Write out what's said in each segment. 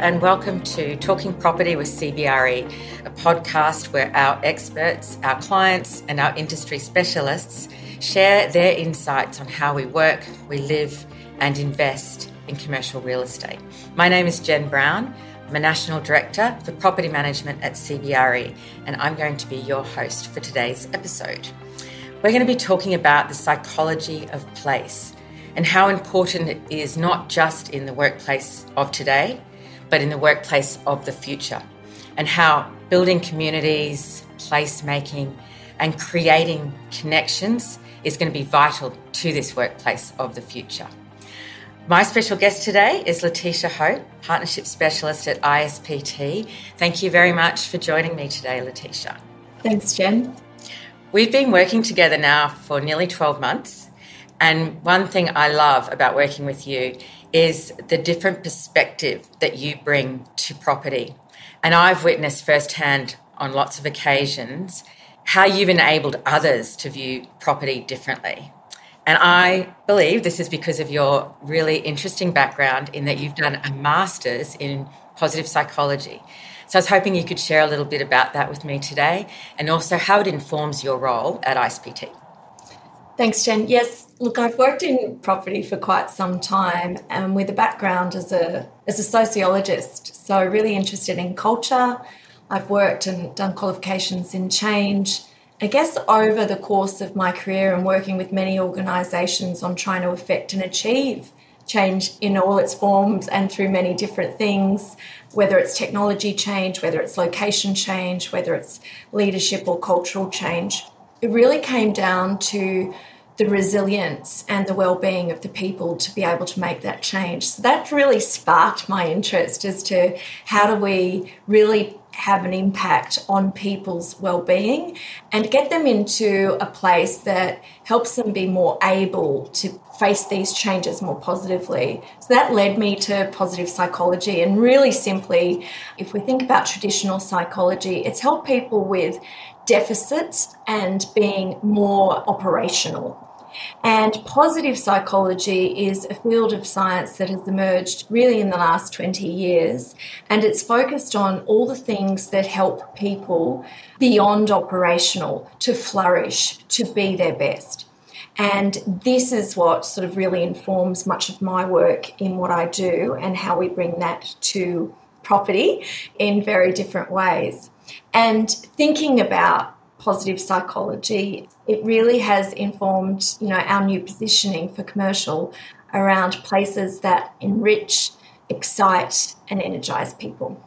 and welcome to Talking Property with CBRE, a podcast where our experts, our clients, and our industry specialists share their insights on how we work, we live, and invest in commercial real estate. My name is Jen Brown. I'm a National Director for Property Management at CBRE, and I'm going to be your host for today's episode. We're going to be talking about the psychology of place and how important it is not just in the workplace of today, but in the workplace of the future, and how building communities, placemaking, and creating connections is going to be vital to this workplace of the future. My special guest today is Letitia Hope, Partnership Specialist at ISPT. Thank you very much for joining me today, Letitia. Thanks, Jen. We've been working together now for nearly 12 months and one thing I love about working with you is the different perspective that you bring to property. And I've witnessed firsthand on lots of occasions how you've enabled others to view property differently. And I believe this is because of your really interesting background in that you've done a master's in positive psychology. So I was hoping you could share a little bit about that with me today and also how it informs your role at ISPT. Thanks, Jen. Yes, look, I've worked in property for quite some time and with a background as a as a sociologist. So really interested in culture. I've worked and done qualifications in change. I guess over the course of my career and working with many organisations on trying to affect and achieve change in all its forms and through many different things, whether it's technology change, whether it's location change, whether it's leadership or cultural change it really came down to the resilience and the well-being of the people to be able to make that change. So that really sparked my interest as to how do we really have an impact on people's well-being and get them into a place that helps them be more able to face these changes more positively. So that led me to positive psychology and really simply if we think about traditional psychology it's helped people with deficits and being more operational. And positive psychology is a field of science that has emerged really in the last 20 years. And it's focused on all the things that help people beyond operational to flourish, to be their best. And this is what sort of really informs much of my work in what I do and how we bring that to property in very different ways. And thinking about positive psychology, it really has informed, you know, our new positioning for commercial around places that enrich, excite, and energize people.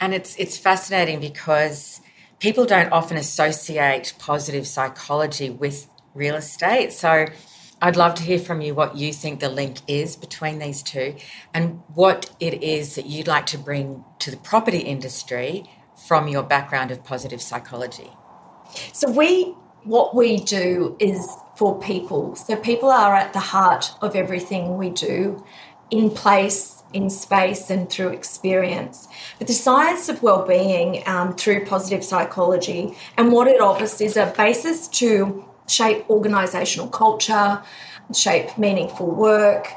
And it's it's fascinating because people don't often associate positive psychology with real estate. So I'd love to hear from you what you think the link is between these two and what it is that you'd like to bring to the property industry from your background of positive psychology? So we what we do is for people. So people are at the heart of everything we do in place, in space, and through experience. But the science of well-being um, through positive psychology and what it offers is a basis to shape organisational culture, shape meaningful work,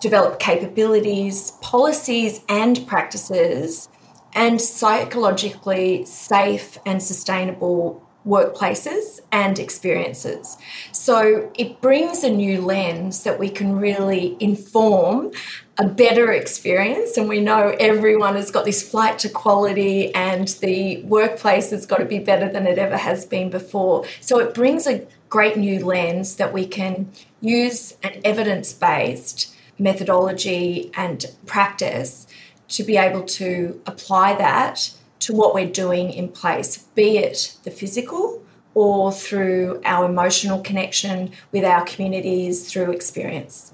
develop capabilities, policies, and practices and psychologically safe and sustainable workplaces and experiences. So it brings a new lens that we can really inform a better experience. And we know everyone has got this flight to quality, and the workplace has got to be better than it ever has been before. So it brings a great new lens that we can use an evidence based methodology and practice to be able to apply that to what we're doing in place, be it the physical or through our emotional connection with our communities through experience.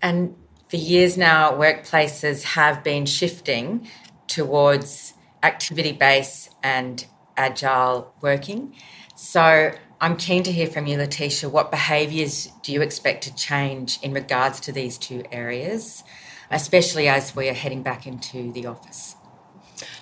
And for years now, workplaces have been shifting towards activity based and agile working. So I'm keen to hear from you, Letitia. What behaviours do you expect to change in regards to these two areas? Especially as we are heading back into the office?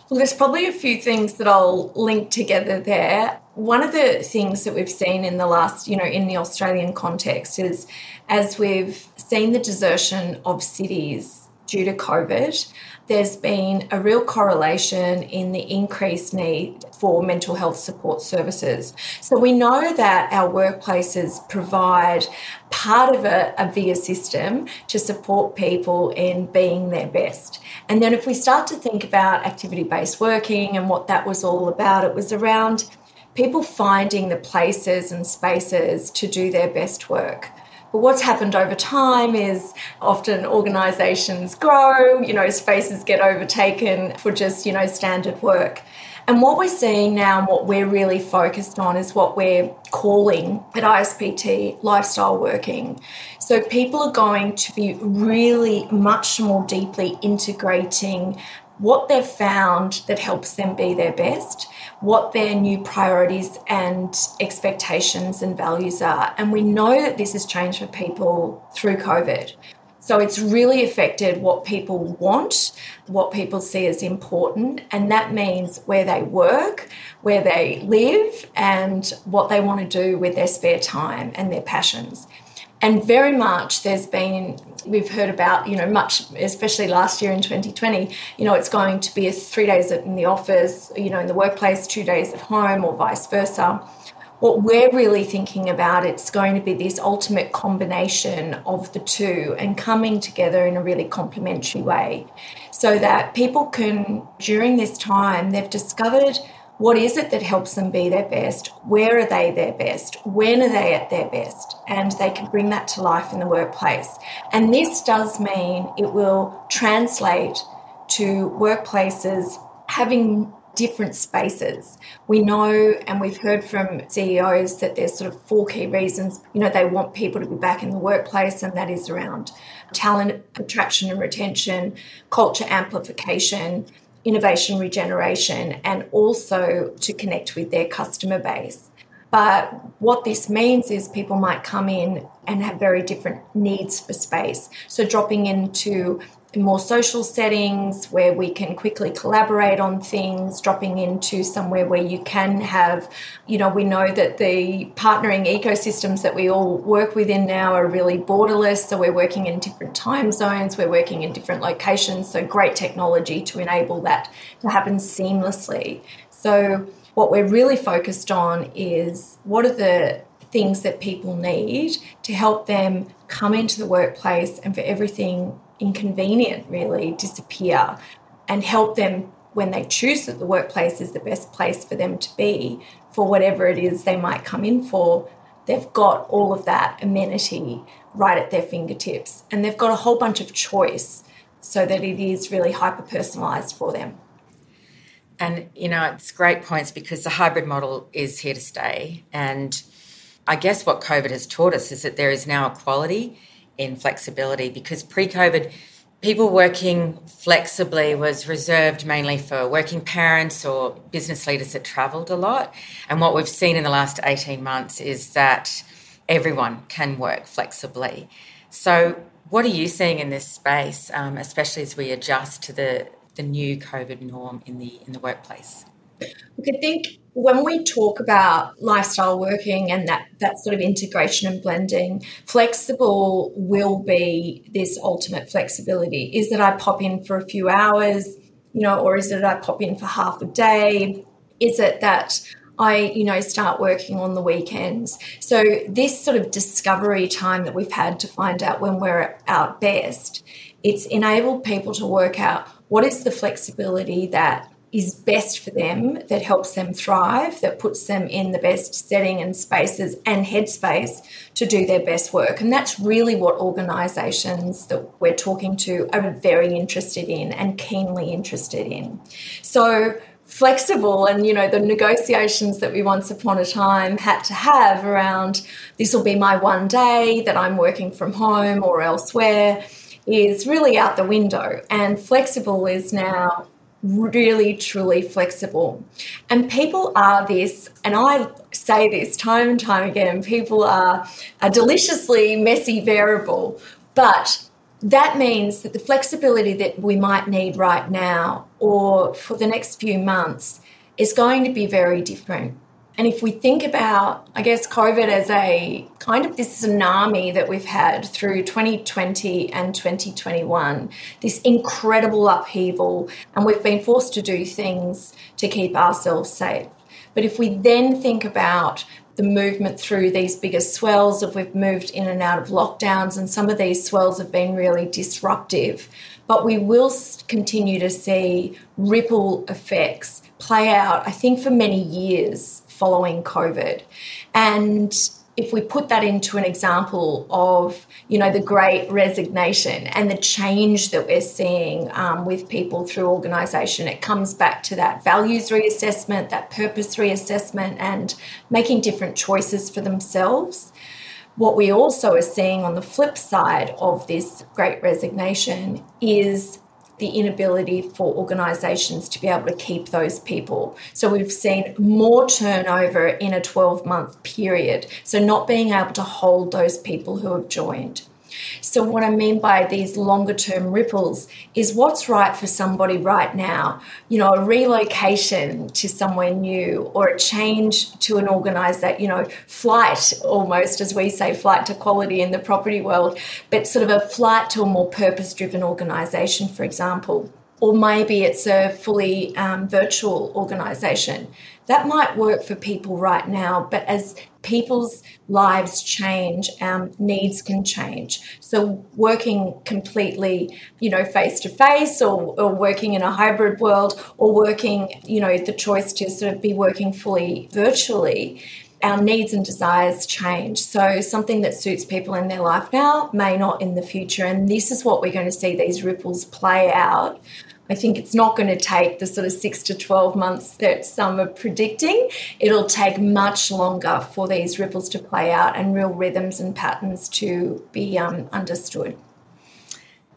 Well, there's probably a few things that I'll link together there. One of the things that we've seen in the last, you know, in the Australian context is as we've seen the desertion of cities due to COVID, there's been a real correlation in the increased need for mental health support services. So we know that our workplaces provide part of a, a VIA system to support people in being their best. And then if we start to think about activity based working and what that was all about, it was around people finding the places and spaces to do their best work. But what's happened over time is often organisations grow, you know, spaces get overtaken for just, you know, standard work. And what we're seeing now and what we're really focused on is what we're calling at ISPT lifestyle working. So people are going to be really much more deeply integrating what they've found that helps them be their best, what their new priorities and expectations and values are. And we know that this has changed for people through COVID. So it's really affected what people want, what people see as important, and that means where they work, where they live, and what they want to do with their spare time and their passions. And very much there's been, we've heard about, you know, much, especially last year in 2020, you know, it's going to be three days in the office, you know, in the workplace, two days at home, or vice versa. What we're really thinking about, it's going to be this ultimate combination of the two and coming together in a really complementary way so that people can, during this time, they've discovered what is it that helps them be their best? Where are they their best? When are they at their best? And they can bring that to life in the workplace. And this does mean it will translate to workplaces having different spaces. We know and we've heard from CEOs that there's sort of four key reasons. You know, they want people to be back in the workplace, and that is around talent attraction and retention, culture amplification, innovation regeneration and also to connect with their customer base. But what this means is people might come in and have very different needs for space. So, dropping into more social settings where we can quickly collaborate on things, dropping into somewhere where you can have, you know, we know that the partnering ecosystems that we all work within now are really borderless. So we're working in different time zones, we're working in different locations. So great technology to enable that to happen seamlessly. So what we're really focused on is what are the things that people need to help them come into the workplace and for everything inconvenient really disappear and help them when they choose that the workplace is the best place for them to be for whatever it is they might come in for they've got all of that amenity right at their fingertips and they've got a whole bunch of choice so that it is really hyper personalized for them. And you know it's great points because the hybrid model is here to stay. And i guess what covid has taught us is that there is now equality in flexibility because pre COVID, people working flexibly was reserved mainly for working parents or business leaders that travelled a lot. And what we've seen in the last 18 months is that everyone can work flexibly. So, what are you seeing in this space, um, especially as we adjust to the, the new COVID norm in the in the workplace? Look, I think when we talk about lifestyle working and that, that sort of integration and blending, flexible will be this ultimate flexibility. Is that I pop in for a few hours, you know, or is it I pop in for half a day? Is it that I, you know, start working on the weekends? So this sort of discovery time that we've had to find out when we're at our best, it's enabled people to work out what is the flexibility that is best for them, that helps them thrive, that puts them in the best setting and spaces and headspace to do their best work. And that's really what organisations that we're talking to are very interested in and keenly interested in. So, flexible and you know the negotiations that we once upon a time had to have around this will be my one day that I'm working from home or elsewhere is really out the window and flexible is now really truly flexible. And people are this, and I say this time and time again people are a deliciously messy variable, but that means that the flexibility that we might need right now or for the next few months is going to be very different. And if we think about, I guess, COVID as a kind of this tsunami that we've had through 2020 and 2021, this incredible upheaval, and we've been forced to do things to keep ourselves safe. But if we then think about the movement through these bigger swells, if we've moved in and out of lockdowns, and some of these swells have been really disruptive, but we will continue to see ripple effects play out, I think, for many years following COVID. And if we put that into an example of you know the great resignation and the change that we're seeing um, with people through organisation it comes back to that values reassessment that purpose reassessment and making different choices for themselves what we also are seeing on the flip side of this great resignation is the inability for organisations to be able to keep those people. So we've seen more turnover in a 12 month period. So not being able to hold those people who have joined. So, what I mean by these longer term ripples is what's right for somebody right now. You know, a relocation to somewhere new or a change to an organisation, you know, flight almost, as we say, flight to quality in the property world, but sort of a flight to a more purpose driven organisation, for example or maybe it's a fully um, virtual organization. That might work for people right now, but as people's lives change, um, needs can change. So working completely, you know, face to face or, or working in a hybrid world or working, you know, the choice to sort of be working fully virtually our needs and desires change. So, something that suits people in their life now may not in the future. And this is what we're going to see these ripples play out I think it's not going to take the sort of six to 12 months that some are predicting. It'll take much longer for these ripples to play out and real rhythms and patterns to be um, understood.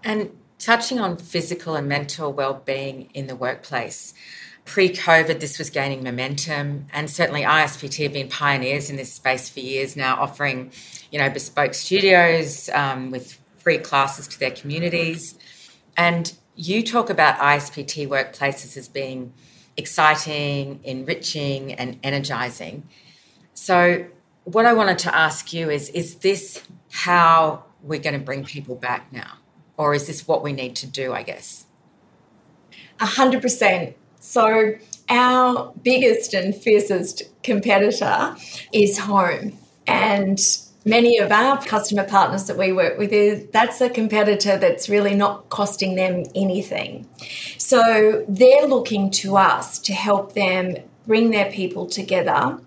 And touching on physical and mental well-being in the workplace, pre-COVID, this was gaining momentum, and certainly ISPT have been pioneers in this space for years now, offering, you know, bespoke studios um, with free classes to their communities. And you talk about ISPT workplaces as being exciting, enriching, and energizing. So, what I wanted to ask you is Is this how we're going to bring people back now? Or is this what we need to do, I guess? A hundred percent. So, our biggest and fiercest competitor is home. And many of our customer partners that we work with that's a competitor that's really not costing them anything. So they're looking to us to help them bring their people together.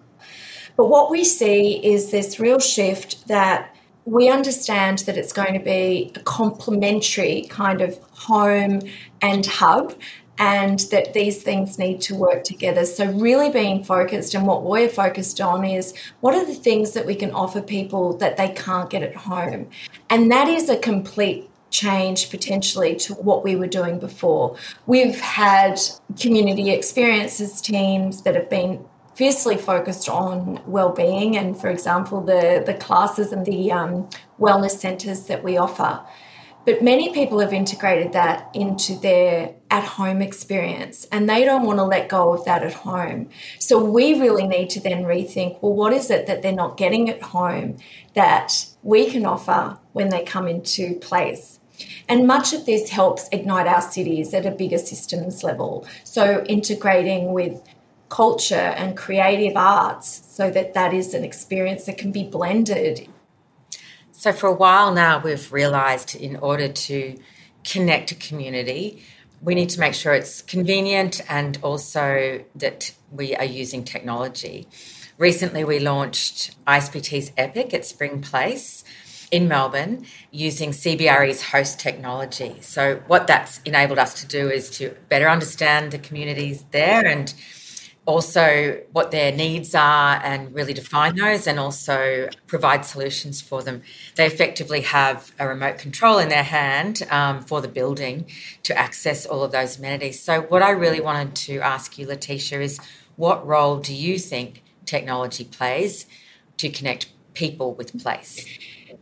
But what we see is this real shift that we understand that it's going to be a complementary kind of home and hub and that these things need to work together. So, really being focused, and what we're focused on is what are the things that we can offer people that they can't get at home? And that is a complete change potentially to what we were doing before. We've had community experiences teams that have been fiercely focused on well-being and for example the the classes and the um, wellness centers that we offer but many people have integrated that into their at home experience and they don't want to let go of that at home. So we really need to then rethink well, what is it that they're not getting at home that we can offer when they come into place? And much of this helps ignite our cities at a bigger systems level. So integrating with culture and creative arts so that that is an experience that can be blended so, for a while now, we've realised in order to connect a community, we need to make sure it's convenient and also that we are using technology. Recently, we launched ISPT's Epic at Spring Place in Melbourne using CBRE's host technology. So, what that's enabled us to do is to better understand the communities there and also what their needs are and really define those and also provide solutions for them. They effectively have a remote control in their hand um, for the building to access all of those amenities. So, what I really wanted to ask you, Letitia, is what role do you think technology plays to connect people with place?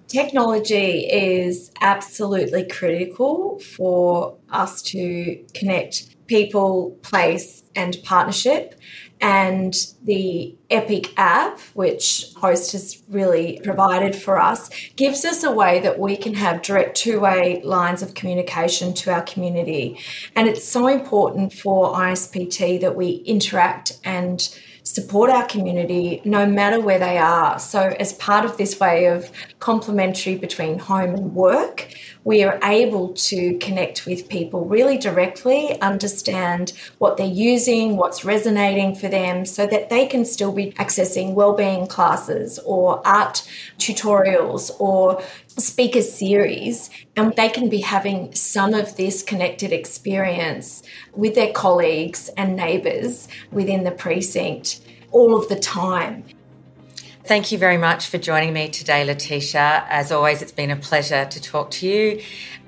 Technology is absolutely critical for us to connect people, place, and partnership. And the Epic app, which Host has really provided for us, gives us a way that we can have direct two way lines of communication to our community. And it's so important for ISPT that we interact and support our community no matter where they are. So, as part of this way of complementary between home and work, we are able to connect with people really directly, understand what they're using, what's resonating for them, so that they can still be accessing wellbeing classes or art tutorials or speaker series and they can be having some of this connected experience with their colleagues and neighbours within the precinct all of the time. Thank you very much for joining me today, Letitia. As always, it's been a pleasure to talk to you.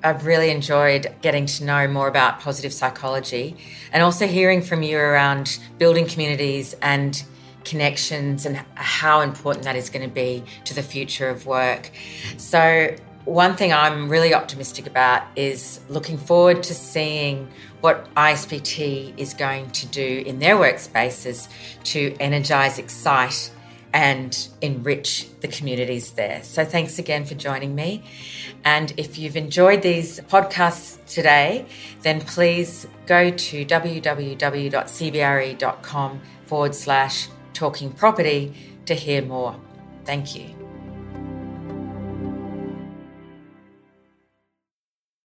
I've really enjoyed getting to know more about positive psychology and also hearing from you around building communities and connections and how important that is going to be to the future of work. So, one thing I'm really optimistic about is looking forward to seeing what ISPT is going to do in their workspaces to energise, excite, and enrich the communities there. So, thanks again for joining me. And if you've enjoyed these podcasts today, then please go to www.cbre.com forward slash talking property to hear more. Thank you.